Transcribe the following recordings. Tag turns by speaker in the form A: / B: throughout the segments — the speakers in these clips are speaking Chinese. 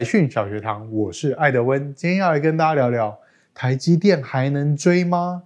A: 财讯小学堂，我是艾德温，今天要来跟大家聊聊台积电还能追吗？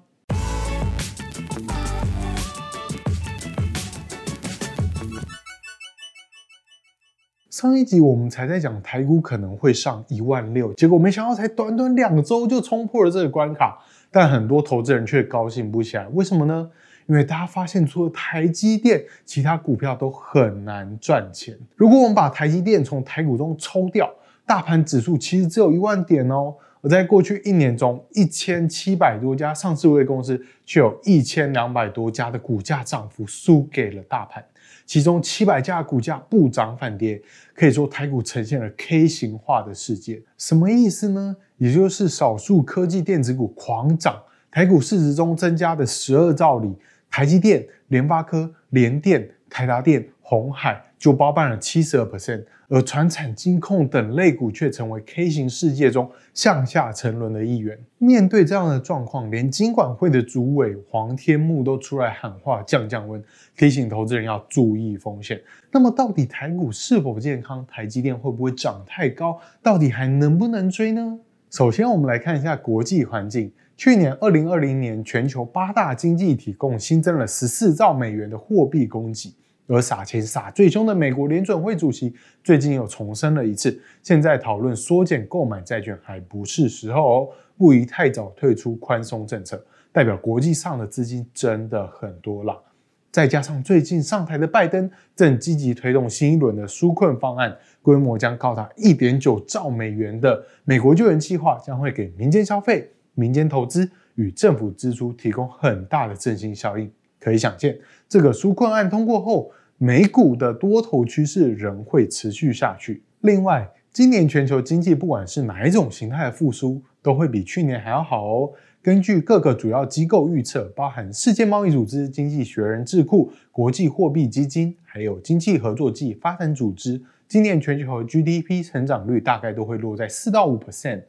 A: 上一集我们才在讲台股可能会上一万六，结果没想到才短短两周就冲破了这个关卡，但很多投资人却高兴不起来，为什么呢？因为大家发现，除了台积电，其他股票都很难赚钱。如果我们把台积电从台股中抽掉，大盘指数其实只有一万点哦。而在过去一年中，一千七百多家上市柜公司，却有一千两百多家的股价涨幅输给了大盘。其中七百家股价不涨反跌，可以说台股呈现了 K 型化的世界。什么意思呢？也就是少数科技电子股狂涨，台股市值中增加的十二兆里。台积电、联发科、联电、台达电、鸿海就包办了七十二 percent，而传产、金控等类股却成为 K 型世界中向下沉沦的一员。面对这样的状况，连金管会的主委黄天木都出来喊话降降温，提醒投资人要注意风险。那么，到底台股是否健康？台积电会不会涨太高？到底还能不能追呢？首先，我们来看一下国际环境。去年二零二零年，全球八大经济体共新增了十四兆美元的货币供给，而撒钱撒最凶的美国联准会主席最近又重申了一次，现在讨论缩减购买债券还不是时候哦，不宜太早退出宽松政策，代表国际上的资金真的很多了。再加上最近上台的拜登正积极推动新一轮的纾困方案，规模将高达一点九兆美元的美国救援计划，将会给民间消费。民间投资与政府支出提供很大的振兴效应，可以想见，这个纾困案通过后，美股的多头趋势仍会持续下去。另外，今年全球经济不管是哪一种形态的复苏，都会比去年还要好哦。根据各个主要机构预测，包含世界贸易组织、经济学人智库、国际货币基金，还有经济合作暨发展组织，今年全球的 GDP 成长率大概都会落在四到五 percent。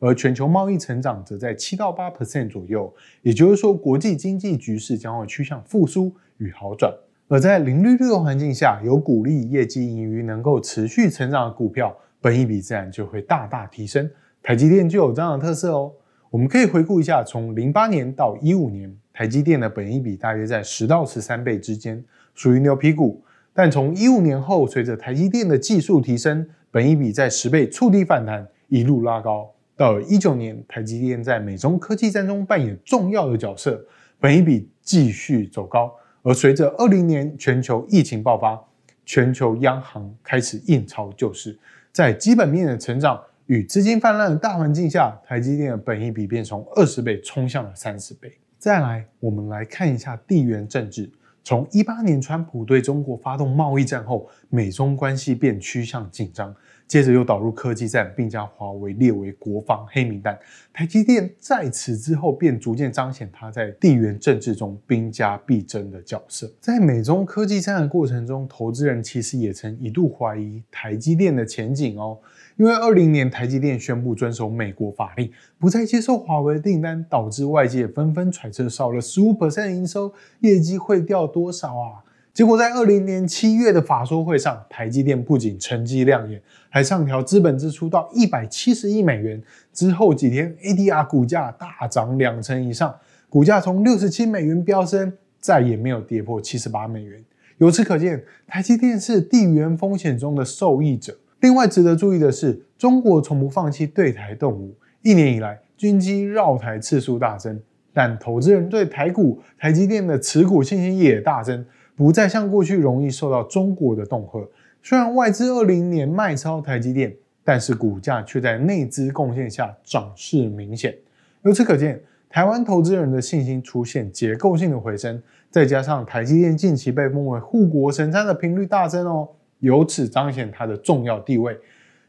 A: 而全球贸易成长则在七到八 percent 左右，也就是说，国际经济局势将会趋向复苏与好转。而在零利率的环境下，有鼓励业绩盈余能够持续成长的股票，本益比自然就会大大提升。台积电就有这样的特色哦。我们可以回顾一下，从零八年到一五年，台积电的本益比大约在十到十三倍之间，属于牛皮股。但从一五年后，随着台积电的技术提升，本益比在十倍触底反弹，一路拉高。到一九年，台积电在美中科技战中扮演重要的角色，本益比继续走高。而随着二零年全球疫情爆发，全球央行开始印钞救市，在基本面的成长与资金泛滥的大环境下，台积电的本益比便从二十倍冲向了三十倍。再来，我们来看一下地缘政治。从一八年川普对中国发动贸易战后，美中关系便趋向紧张。接着又导入科技战，并将华为列为国防黑名单。台积电在此之后便逐渐彰显它在地缘政治中兵家必争的角色。在美中科技战的过程中，投资人其实也曾一度怀疑台积电的前景哦，因为二零年台积电宣布遵守美国法令，不再接受华为的订单，导致外界纷纷揣测少了十五 percent 营收，业绩会掉多少啊？结果在二零年七月的法说会上，台积电不仅成绩亮眼，还上调资本支出到一百七十亿美元。之后几天，ADR 股价大涨两成以上，股价从六十七美元飙升，再也没有跌破七十八美元。由此可见，台积电是地缘风险中的受益者。另外值得注意的是，中国从不放弃对台动武，一年以来军机绕台次数大增，但投资人对台股、台积电的持股信心也大增。不再像过去容易受到中国的恫吓。虽然外资二零年卖超台积电，但是股价却在内资贡献下涨势明显。由此可见，台湾投资人的信心出现结构性的回升，再加上台积电近期被封为护国神山的频率大增哦，由此彰显它的重要地位，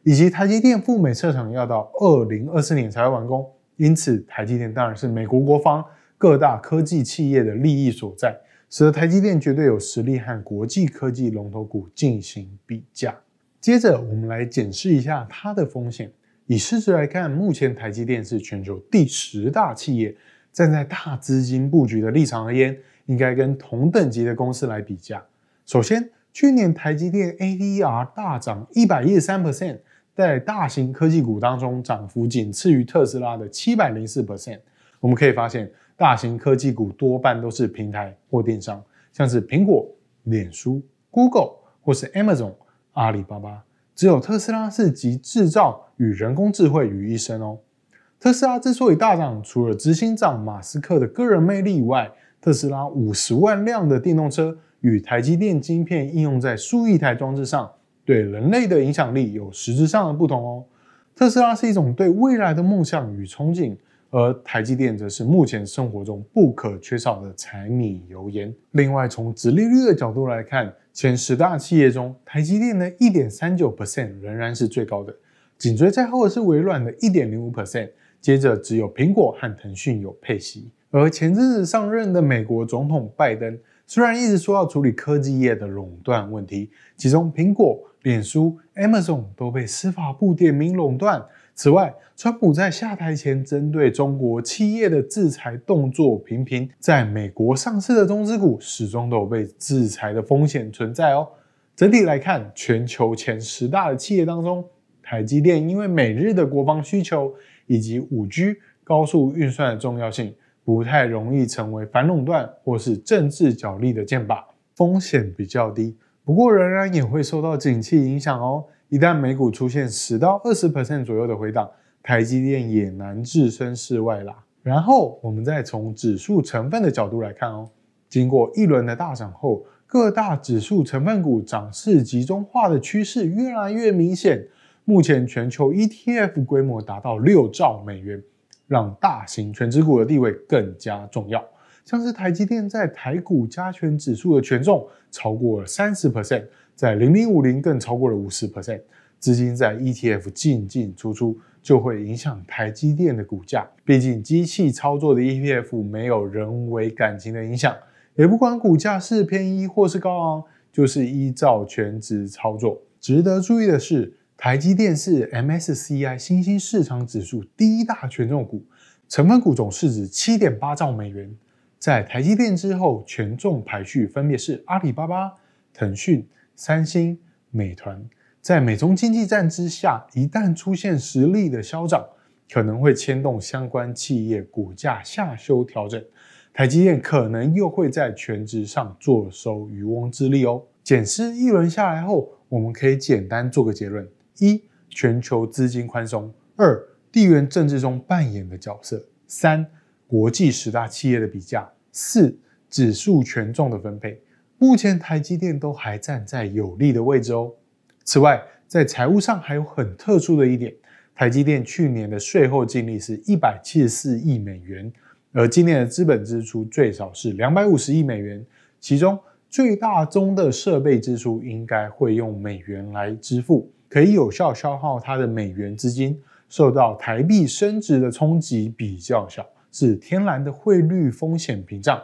A: 以及台积电赴美设厂要到二零二四年才会完工，因此台积电当然是美国国防各大科技企业的利益所在。使得台积电绝对有实力和国际科技龙头股进行比价。接着，我们来检视一下它的风险。以市值来看，目前台积电是全球第十大企业。站在大资金布局的立场而言，应该跟同等级的公司来比价。首先，去年台积电 ADR 大涨一百一十三 percent，在大型科技股当中涨幅仅次于特斯拉的七百零四 percent。我们可以发现，大型科技股多半都是平台或电商，像是苹果、脸书、Google 或是 Amazon、阿里巴巴。只有特斯拉是集制造与人工智慧于一身哦。特斯拉之所以大涨，除了执行长马斯克的个人魅力以外，特斯拉五十万辆的电动车与台积电晶片应用在数亿台装置上，对人类的影响力有实质上的不同哦。特斯拉是一种对未来的梦想与憧憬，而台积电则是目前生活中不可缺少的柴米油盐。另外，从直利率的角度来看，前十大企业中，台积电的一点三九 percent 仍然是最高的，紧追在后的是微软的一点零五 percent。接着只有苹果和腾讯有配息，而前阵子上任的美国总统拜登，虽然一直说要处理科技业的垄断问题，其中苹果、脸书、Amazon 都被司法部点名垄断。此外，川普在下台前针对中国企业的制裁动作频频，在美国上市的中资股始终都有被制裁的风险存在哦。整体来看，全球前十大的企业当中，台积电因为美日的国防需求，以及五 G 高速运算的重要性，不太容易成为反垄断或是政治角力的箭靶，风险比较低。不过仍然也会受到景气影响哦。一旦美股出现十到二十 percent 左右的回档，台积电也难置身事外啦。然后我们再从指数成分的角度来看哦，经过一轮的大涨后，各大指数成分股涨势集中化的趋势越来越明显。目前全球 ETF 规模达到六兆美元，让大型权值股的地位更加重要。像是台积电在台股加权指数的权重超过三十 percent，在零零五零更超过了五十 percent。资金在 ETF 进进出出，就会影响台积电的股价。毕竟机器操作的 ETF 没有人为感情的影响，也不管股价是便宜或是高昂，就是依照全值操作。值得注意的是，台积电是 MSCI 新兴市场指数第一大权重股，成分股总市值七点八兆美元。在台积电之后，权重排序分别是阿里巴巴、腾讯、三星、美团。在美中经济战之下，一旦出现实力的消长，可能会牵动相关企业股价下修调整，台积电可能又会在权值上坐收渔翁之利哦。检视一轮下来后，我们可以简单做个结论。一、全球资金宽松；二、地缘政治中扮演的角色；三、国际十大企业的比价；四、指数权重的分配。目前台积电都还站在有利的位置哦。此外，在财务上还有很特殊的一点，台积电去年的税后净利是一百七十四亿美元，而今年的资本支出最少是两百五十亿美元，其中最大宗的设备支出应该会用美元来支付。可以有效消耗它的美元资金，受到台币升值的冲击比较小，是天然的汇率风险屏障。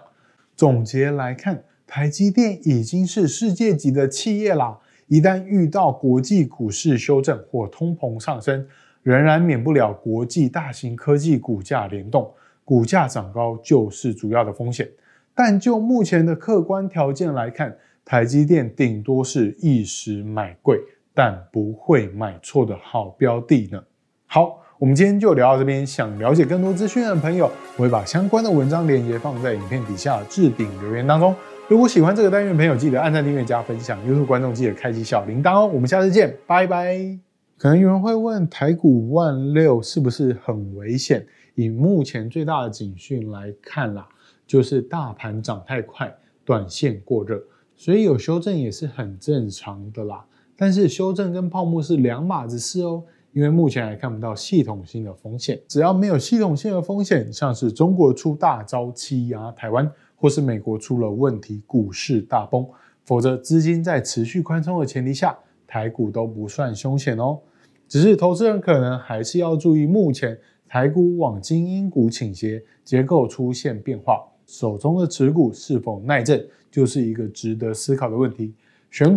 A: 总结来看，台积电已经是世界级的企业啦。一旦遇到国际股市修正或通膨上升，仍然免不了国际大型科技股价联动，股价涨高就是主要的风险。但就目前的客观条件来看，台积电顶多是一时买贵。但不会买错的好标的呢。好，我们今天就聊到这边。想了解更多资讯的朋友，我会把相关的文章链接放在影片底下置顶留言当中。如果喜欢这个单元的朋友，记得按赞、订阅、加分享。YouTube 观众记得开启小铃铛哦。我们下次见，拜拜。可能有人会问，台股万六是不是很危险？以目前最大的警讯来看啦，就是大盘涨太快，短线过热，所以有修正也是很正常的啦。但是修正跟泡沫是两码子事哦，因为目前还看不到系统性的风险。只要没有系统性的风险，像是中国出大招欺压台湾，或是美国出了问题股市大崩，否则资金在持续宽松的前提下，台股都不算凶险哦。只是投资人可能还是要注意，目前台股往精英股倾斜，结构出现变化，手中的持股是否耐震，就是一个值得思考的问题。选股。